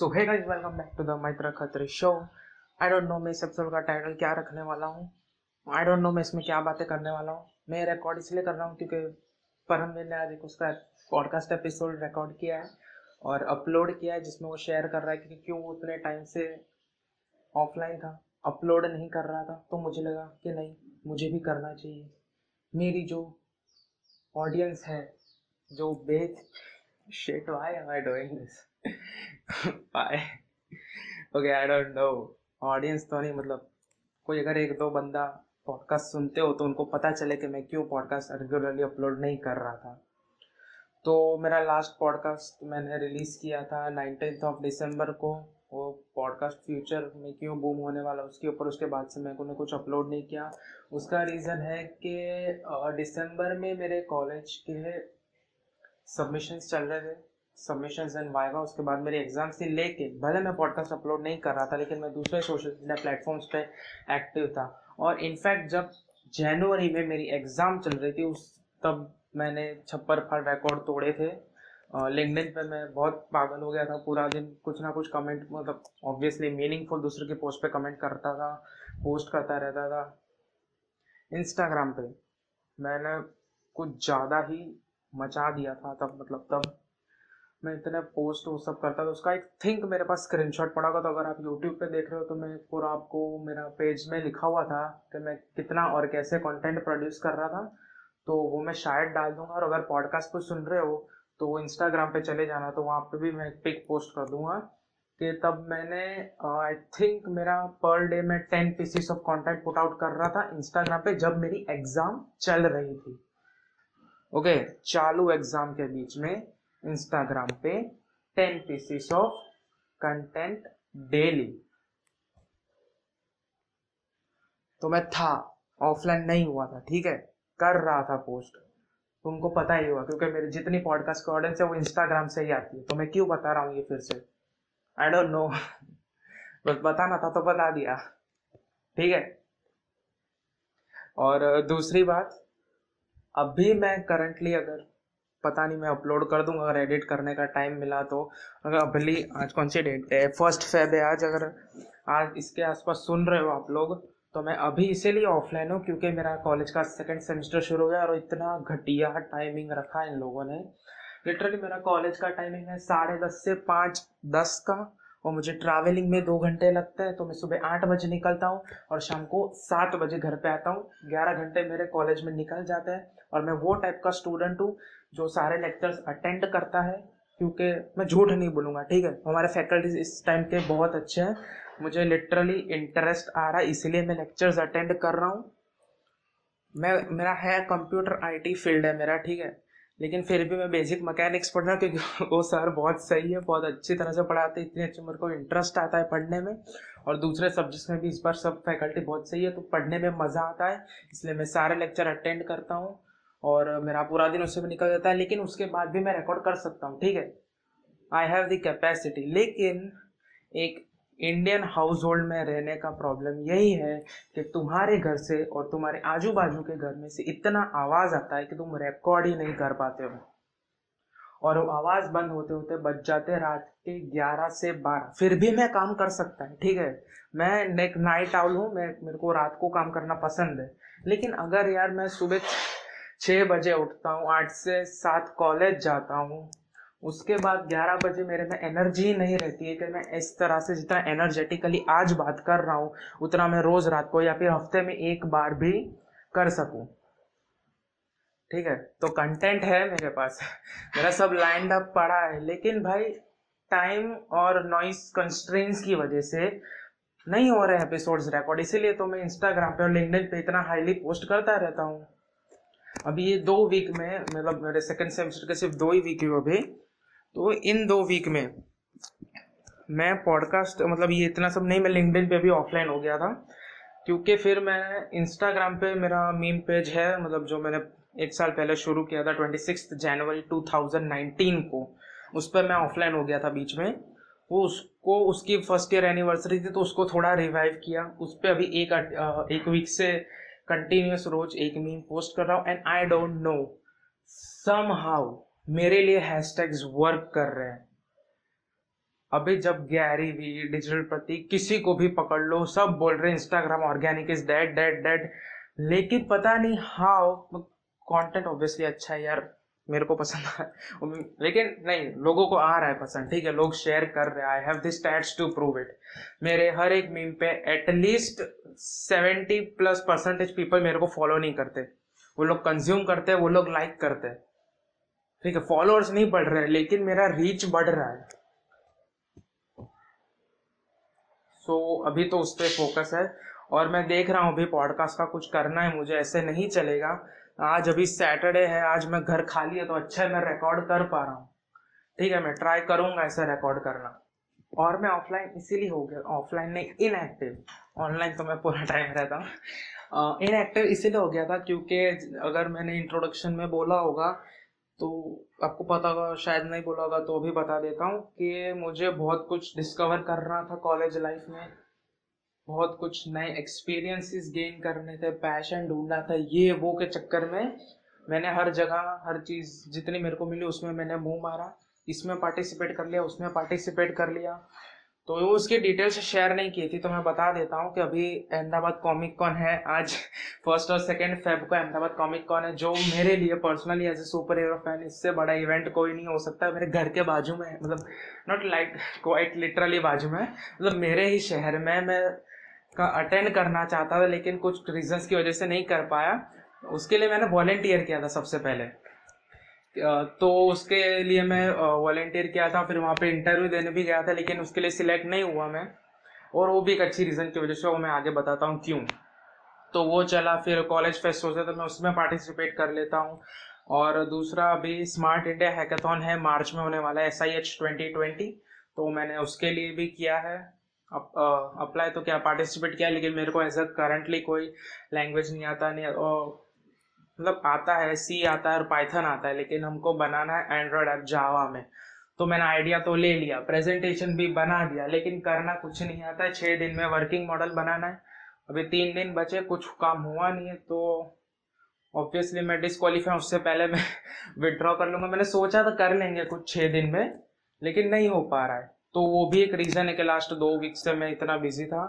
So hey guys welcome back to the मैत्र खतरे show I don't no मैं इस episode का टाइटल क्या रखने वाला हूँ। आई डोंट नो मैं इसमें क्या बातें करने वाला हूँ। मैं रिकॉर्ड इसलिए कर रहा हूँ क्योंकि परम ने आज एक उसका पॉडकास्ट एपिसोड रिकॉर्ड किया है और अपलोड किया है, जिसमें वो शेयर कर रहा है कि क्यों वो उतने टाइम से ऑफलाइन था। अपलोड नहीं कर रहा था तो मुझे लगा कि नहीं, मुझे भी करना चाहिए। मेरी जो ऑडियंस है, जो बेच shit, why am i doing this? okay, i don't know. Audience तो नहीं मतलब कोई अगर एक दो बंदा पॉडकास्ट सुनते हो तो उनको पता चले कि मैं क्यों पॉडकास्ट रेगुलरली अपलोड नहीं कर रहा था। तो मेरा लास्ट पॉडकास्ट मैंने रिलीज़ किया था नाइनटीन ऑफ़ दिसंबर को। वो पॉडकास्ट फ्यूचर में क्यों बूम होने वाला, उसके ऊपर, उसके बाद से मैं उन्हें कुछ अपलोड नहीं किया। उसका रीज़न है कि दिसंबर में मेरे कॉलेज के सबमिशंस चल रहे थे। सबमिशंस एंड वाइवा उसके बाद मेरे एग्ज़ाम्स थी लेके भले मैं पॉडकास्ट अपलोड नहीं कर रहा था, लेकिन मैं दूसरे सोशल मीडिया प्लेटफॉर्म्स पे एक्टिव था। और इनफैक्ट जब जनवरी में मेरी एग्ज़ाम चल रही थी, उस तब मैंने छप्पर फाड़ रिकॉर्ड तोड़े थे। लिंकडिन पे मैं बहुत पागल हो गया था, पूरा दिन कुछ ना कुछ कमेंट मतलब ऑब्वियसली मीनिंगफुल दूसरे की पोस्ट पे कमेंट करता था पोस्ट करता रहता था। इंस्टाग्राम पे मैंने कुछ ज़्यादा ही मचा दिया था, तब मतलब तब मैं इतने पोस्ट वो सब करता था उसका एक थिंक मेरे पास स्क्रीनशॉट पड़ा हुआ था अगर आप यूट्यूब पे देख रहे हो तो मैं पूरा आपको मेरा पेज में लिखा हुआ था कि मैं कितना और कैसे कंटेंट प्रोड्यूस कर रहा था। तो वो मैं शायद डाल दूँगा और अगर पॉडकास्ट को सुन रहे हो तो इंस्टाग्राम पे चले जाना तो वहाँ पे भी मैं पिक पोस्ट कर दूँगा कि तब मैंने आई uh, थिंक मेरा पर डे में ten pieces of content put out कर रहा था इंस्टाग्राम पे जब मेरी एग्ज़ाम चल रही थी। ओके okay, चालू एग्ज़ाम के बीच में। इंस्टाग्राम पे ten pieces of content daily तो मैं था ऑफलाइन नहीं हुआ था, ठीक है? कर रहा था पोस्ट तुमको पता ही होगा, क्योंकि मेरी जितनी पॉडकास्ट की ऑडियंस है, वो इंस्टाग्राम से ही आती है। तो मैं क्यों बता रहा हूँ ये फिर से? आई डोंट नो बस बताना था तो बता दिया। ठीक है? और दूसरी बात, अभी मैं करंटली अगर पता नहीं मैं अपलोड कर दूँगा, अगर एडिट करने का टाइम मिला तो। अगर अभी आज कौन सी डेट है फ़र्स्ट फेब है आज, अगर आज इसके आसपास सुन रहे हो आप लोग तो मैं अभी इसीलिए ऑफलाइन हूँ क्योंकि मेरा कॉलेज का सेकंड सेमेस्टर शुरू हो गया और इतना घटिया टाइमिंग रखा इन लोगों ने। लिटरली मेरा कॉलेज का टाइमिंग है साढ़े दस से पाँच, दस का, और मुझे ट्रैवलिंग में दो घंटे लगते हैं तो मैं सुबह आठ बजे निकलता हूँ और शाम को सात बजे घर पे आता हूँ। ग्यारह घंटे मेरे कॉलेज में निकल जाते हैं। और मैं वो टाइप का स्टूडेंट हूँ जो सारे लेक्चर्स अटेंड करता है, क्योंकि मैं झूठ नहीं बोलूँगा, ठीक है? हमारे फैकल्टीज इस टाइम के बहुत अच्छे हैं। मुझे लिटरली इंटरेस्ट आ रहा है, इसलिए मैं लेक्चर्स अटेंड कर रहा हूँ। मैं, मेरा है कंप्यूटर आईटी फ़ील्ड है मेरा, ठीक है? लेकिन फिर भी मैं बेसिक मैकेनिक्स पढ़ रहा हूँ, क्योंकि वो सर बहुत सही है, बहुत अच्छी तरह से पढ़ाते हैं, इतने अच्छे मेरे को इंटरेस्ट आता है पढ़ने में। और दूसरे सब्जेक्ट्स में भी इस बार सब फैकल्टी बहुत सही है तो पढ़ने में मज़ा आता है, इसलिए मैं सारे लेक्चर अटेंड करता हूँ। और मेरा पूरा दिन उससे भी निकल जाता है, लेकिन उसके बाद भी मैं रिकॉर्ड कर सकता हूँ, ठीक है? आई हैव द कैपेसिटी लेकिन एक इंडियन हाउस होल्ड में रहने का प्रॉब्लम यही है कि तुम्हारे घर से और तुम्हारे आजू बाजू के घर में से इतना आवाज़ आता है कि तुम रिकॉर्ड ही नहीं कर पाते हो। और वो आवाज़ बंद होते होते बच जाते रात के ग्यारह से बारह। फिर भी मैं काम कर सकता है, ठीक है? मैं एक नाइट आउल हूँ, मैं, मेरे को रात को काम करना पसंद है। लेकिन अगर यार मैं सुबह छः बजे उठता हूँ, आठ से सात कॉलेज जाता हूँ। उसके बाद ग्यारह बजे मेरे में एनर्जी नहीं रहती है कि मैं इस तरह से जितना एनर्जेटिकली आज बात कर रहा हूँ, उतना मैं रोज़ रात को या फिर हफ़्ते में एक बार भी कर सकूँ। ठीक है? तो कंटेंट है मेरे पास। मेरा सब लाइंड अप पड़ा है। लेकिन भाई टाइम और नॉइस कंस्ट्रेंस की वजह से नहीं हो रहे एपिसोड्स रिकॉर्ड इसीलिए तो मैं इंस्टाग्राम पे और लिंक्डइन पे इतना हाईली पोस्ट करता रहता हूँ। अभी ये दो वीक में मतलब मेरे सेकंड सेमेस्टर के सिर्फ़ दो ही वीक हुए अभी। तो इन दो वीक में मैं पॉडकास्ट मतलब ये इतना सब नहीं, मैं लिंकडिन पे भी ऑफलाइन हो गया था। क्योंकि फिर मैं इंस्टाग्राम पे मेरा मीम पेज है मतलब जो मैंने एक साल पहले शुरू किया था ट्वेंटी सिक्स जनवरी टू थाउज़ेंड नाइनटीन को। उस पर मैं ऑफलाइन हो गया था बीच में। वो उसको, उसकी फ़र्स्ट ईयर एनिवर्सरी थी तो उसको थोड़ा रिवाइव किया। उस पर अभी एक एक वीक से कंटिन्यूस रोज एक मीम पोस्ट कर रहा हूँ and I don't know somehow मेरे लिए हैशटैग्स वर्क कर रहे हैं। अभी जब गैरी वी डिजिटल प्रति किसी को भी पकड़ लो, सब बोल रहे हैं Instagram organic is dead dead dead लेकिन पता नहीं हाउ कंटेंट ऑब्वियसली अच्छा है यार। मेरे को पसंद है लेकिन नहीं लोगों को आ रहा है पसंद ठीक है? लोग शेयर कर रहे हैं। I have this stats to prove it मेरे हर एक मीम पे at least seventy plus percentage people मेरे को फॉलो नहीं करते। वो लोग कंज्यूम करते हैं वो लोग लाइक करते हैं। ठीक है? फॉलोअर्स नहीं बढ़ रहे लेकिन मेरा रीच बढ़ रहा है। सो so, अभी तो उस पर फोकस है। और मैं देख रहा हूँ अभी पॉडकास्ट का कुछ करना है मुझे ऐसे नहीं चलेगा। आज अभी सैटरडे है, आज मैं घर खाली है तो अच्छा है, मैं रिकॉर्ड कर पा रहा हूँ। ठीक है, मैं ट्राई करूँगा ऐसा रिकॉर्ड करना। और मैं ऑफलाइन इसीलिए हो गया ऑफलाइन नहीं इनएक्टिव ऑनलाइन तो मैं पूरा टाइम रहता हूँ। इनएक्टिव इसीलिए हो गया था क्योंकि अगर मैंने इंट्रोडक्शन में बोला होगा तो आपको पता होगा, शायद नहीं बोला होगा तो भी बता देता हूँ कि मुझे बहुत कुछ डिस्कवर करना था कॉलेज लाइफ में। बहुत कुछ नए एक्सपीरियंसेस गेन करने थे पैशन ढूंढना था, ये, वो के चक्कर में मैंने हर जगह, हर चीज़ जितनी मेरे को मिली उसमें मैंने मुँह मारा, इसमें पार्टिसिपेट कर लिया, उसमें पार्टिसिपेट कर लिया। तो वो उसकी डिटेल्स शेयर नहीं की थी तो मैं बता देता हूँ कि अभी अहमदाबाद कॉमिक कॉन है, आज फ़र्स्ट और सेकेंड फेब को अहमदाबाद कॉमिक कॉन है, जो मेरे लिए personally as a superhero fan इससे बड़ा इवेंट कोई नहीं हो सकता, मेरे घर के बाजू में मतलब नॉट लाइक क्वाइट लिटरली बाजू में मतलब मेरे ही शहर में, मैं का अटेंड करना चाहता था, लेकिन कुछ रीजंस की वजह से नहीं कर पाया। उसके लिए मैंने वॉलेंटियर किया था सबसे पहले। तो उसके लिए मैं वॉलेंटियर किया था, फिर वहाँ पे इंटरव्यू देने भी गया था, लेकिन उसके लिए सिलेक्ट नहीं हुआ मैं। और वो भी एक अच्छी रीज़न की वजह से, वो मैं आगे बताता हूँ क्यों। तो वो चला, फिर कॉलेज फेस्ट होता तो मैं उसमें पार्टिसिपेट कर लेता हूँ। और दूसरा, अभी स्मार्ट इंडिया हैकाथॉन है, मार्च में होने वाला है S I H twenty twenty तो मैंने उसके लिए भी किया है। अप्लाई तो क्या पार्टिसिपेट किया, लेकिन मेरे को ऐसा करंटली कोई लैंग्वेज नहीं आता, नहीं और मतलब आता है सी आता है और पाइथन आता है, लेकिन हमको बनाना है एंड्रॉयड ऐप जावा में। तो मैंने आइडिया तो ले लिया प्रेजेंटेशन भी बना दिया, लेकिन करना कुछ नहीं आता है। छः दिन में वर्किंग मॉडल बनाना है। अभी तीन दिन बचे, कुछ काम हुआ नहीं है तो ऑब्वियसली मैं डिसक्वालीफाई उससे पहले मैं विड्रॉ कर लूँगा। मैंने सोचा तो कर लेंगे कुछ छः दिन में, लेकिन नहीं हो पा रहा है। तो वो भी एक रीज़न है कि लास्ट दो वीक से मैं इतना बिज़ी था।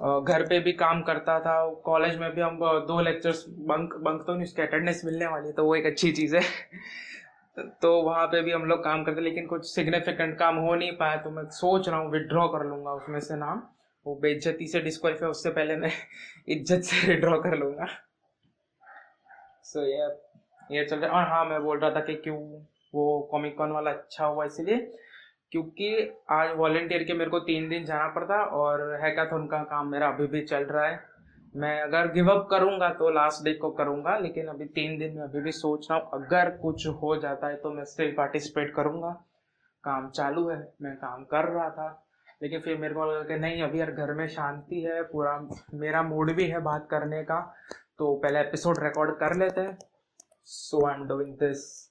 घर पे भी काम करता था। कॉलेज में भी हम दो लेक्चर्स बंक बंक तो नहीं, उसकी अटेंडेंस मिलने वाली तो वो एक अच्छी चीज़ है। तो वहाँ पे भी हम लोग काम करते, लेकिन कुछ सिग्निफिकेंट काम हो नहीं पाया तो मैं सोच रहा हूँ विड्रॉ कर लूँगा उसमें से नाम। वो बेइज्जती से डिस्कालीफाई उससे पहले मैं इज़्ज़त से विड्रॉ कर लूँगा। सो ये ये चल रहा और हाँ मैं बोल रहा था कि क्यों वो कॉमिक कॉन वाला अच्छा हुआ, इसीलिए क्योंकि आज वॉल्टियर के मेरे को तीन दिन जाना पड़ता और हैकाथन का काम मेरा अभी भी चल रहा है। मैं अगर गिव अप करूँगा तो लास्ट डे को करूँगा, लेकिन अभी तीन दिन में अभी भी सोच रहा हूँ, अगर कुछ हो जाता है तो मैं स्टिल पार्टिसिपेट करूँगा। काम चालू है, मैं काम कर रहा था, लेकिन फिर मेरे को लगा कि नहीं, अभी यार घर में शांति है, पूरा मेरा मूड भी है बात करने का तो पहले एपिसोड रिकॉर्ड कर लेते हैं। So I am doing this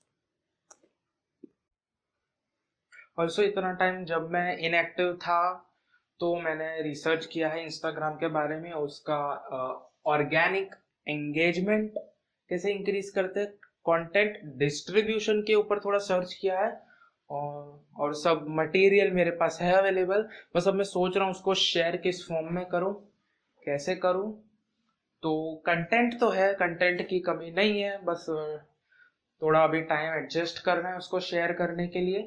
also इतना टाइम जब मैं इनएक्टिव था तो मैंने रिसर्च किया है इंस्टाग्राम के बारे में, उसका ऑर्गेनिक एंगेजमेंट कैसे इंक्रीज करते कंटेंट डिस्ट्रीब्यूशन के ऊपर थोड़ा सर्च किया है, और और सब मटेरियल मेरे पास है अवेलेबल बस अब मैं सोच रहा हूँ उसको शेयर किस फॉर्म में करूँ, कैसे करूँ तो कंटेंट तो है कंटेंट की कमी नहीं है, बस, थोड़ा अभी टाइम एडजस्ट करना है उसको शेयर करने के लिए।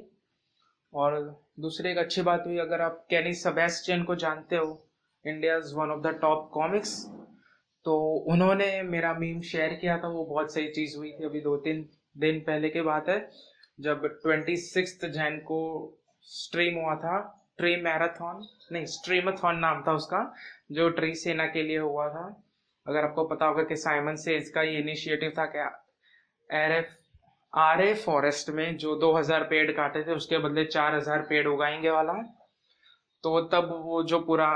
और दूसरी एक अच्छी बात हुई, अगर आप कैनी सबेस्टियन को जानते हो India is one of the top comics तो उन्होंने मेरा मीम शेयर किया था, वो बहुत सही चीज़ हुई थी अभी दो तीन दिन पहले की बात है, जब ट्वेंटी सिक्स जैन को स्ट्रीम हुआ था ट्री मैराथन नहीं स्ट्रीमथॉन नाम था उसका, जो ट्री सेना के लिए हुआ था। अगर आपको पता होगा कि साइमन से इसका ये इनिशिएटिव था क्या एफ़ आरे फॉरेस्ट में जो 2000 पेड़ काटे थे, उसके बदले 4000 पेड़ उगाएँगे वाला है। तो तब वो जो पूरा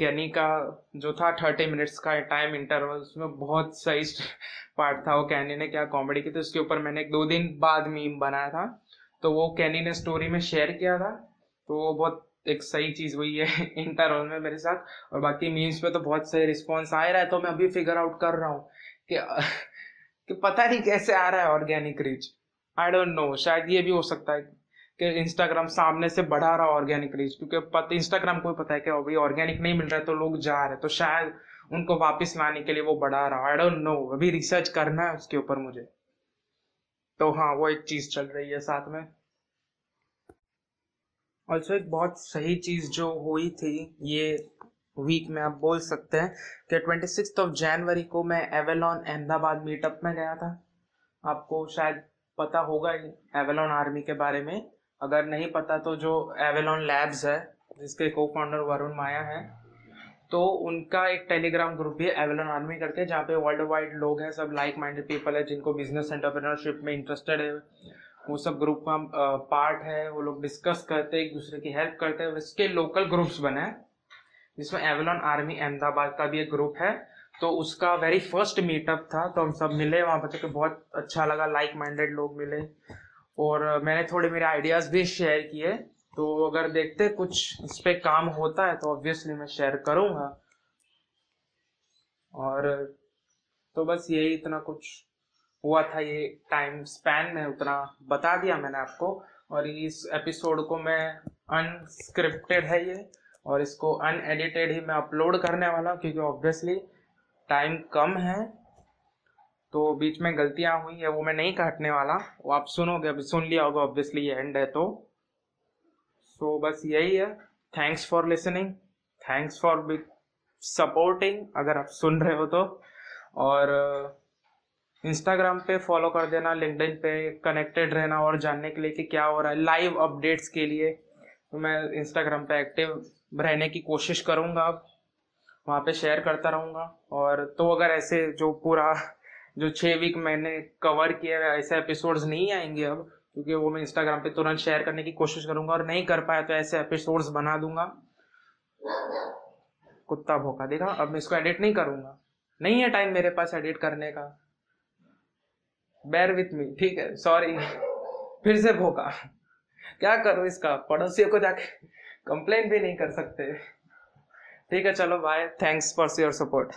कैनी का जो था, थर्टी मिनट्स का टाइम इंटरवल उसमें बहुत सही पार्ट था वो कैनी ने क्या कॉमेडी की थी। उसके ऊपर मैंने एक दो दिन बाद मीम बनाया था। तो वो कैनी ने स्टोरी में शेयर किया था। तो वो बहुत एक सही चीज़ हुई है इंटरवल में मेरे साथ। और बाकी मीम्स पे तो बहुत सही रिस्पॉन्स आ रहा है। तो मैं अभी फिगर आउट कर रहा हूँ कि कि पता नहीं कैसे आ रहा है organic reach I don't know शायद ये भी हो सकता है कि इंस्टाग्राम सामने से बढ़ा रहा ऑर्गेनिक रीच क्योंकि इंस्टाग्राम को पता है कि अभी ऑर्गेनिक नहीं मिल रहा है तो लोग जा रहे हैं। तो शायद उनको वापस लाने के लिए वो बढ़ा रहा। आई डोंट नो अभी रिसर्च करना है उसके ऊपर मुझे। तो हाँ वो एक चीज़ चल रही है साथ में। ऑल्सो एक बहुत सही चीज़ जो हुई थी, ये वीक में आप बोल सकते हैं कि ट्वेंटी सिक्स ऑफ़ जनवरी को मैं एवेलॉन अहमदाबाद मीटअप में गया था। आपको शायद पता होगा एवेलॉन आर्मी के बारे में। अगर नहीं पता तो जो एवेलॉन लैब्स है, जिसके को फाउंडर वरुण माया है तो उनका एक टेलीग्राम ग्रुप भी है एवेलॉन आर्मी करके, जहाँ पे वर्ल्ड वाइड लोग हैं, सब लाइक माइंडेड पीपल है, जिनको बिज़नेस एंटरप्रेन्योरशिप में इंटरेस्टेड है। वो सब ग्रुप का पार्ट है, वो लोग डिस्कस करते हैं, एक दूसरे की हेल्प करते हैं इसके लोकल ग्रुप्स बने हैं। जिसमें एवलॉन आर्मी अहमदाबाद का भी एक ग्रुप है। तो उसका वेरी फ़र्स्ट मीटअप था तो हम सब मिले, वहाँ पर तो बहुत अच्छा लगा लाइक माइंडेड लोग मिले। और मैंने थोड़े मेरे आइडियाज़ भी शेयर किए। तो अगर देखते कुछ इस पर काम होता है तो ऑब्वियसली मैं शेयर करूँगा। और तो बस यही इतना कुछ हुआ था, ये टाइम स्पैन में उतना बता दिया मैंने आपको। और इस एपिसोड को मैं अनस्क्रिप्टेड है ये। और इसको अनएडिटेड ही मैं अपलोड करने वाला हूँ क्योंकि ऑब्वियसली टाइम कम है। तो बीच में गलतियाँ हुई है वो मैं नहीं काटने वाला। वो आप सुनोगे अभी सुन लिया होगा ऑब्वियसली ये एंड है तो। सो so, बस यही है। Thanks for listening thanks for supporting अगर आप सुन रहे हो तो। और इंस्टाग्राम पे फॉलो कर देना लिंकडिन पे कनेक्टेड रहना और जानने के लिए कि क्या हो रहा है। लाइव अपडेट्स के लिए। तो मैं इंस्टाग्राम पे एक्टिव रहने की कोशिश करूँगा अब। वहाँ पे शेयर करता रहूँगा। और तो अगर ऐसे जो पूरा, जो छः वीक मैंने कवर किया ऐसे एपिसोड्स नहीं आएँगे अब, क्योंकि वो मैं इंस्टाग्राम पे तुरंत शेयर करने की कोशिश करूँगा और नहीं कर पाया तो ऐसे एपिसोड्स बना दूँगा। कुत्ता भोका, देखा? अब मैं इसको एडिट नहीं करूँगा। नहीं है टाइम मेरे पास एडिट करने का। बेर विथ मी ठीक है? सॉरी फिर से भोका। क्या करूँ इसका? पड़ोसियों को जाके। कंप्लेन भी नहीं कर सकते। ठीक है चलो bye thanks for your support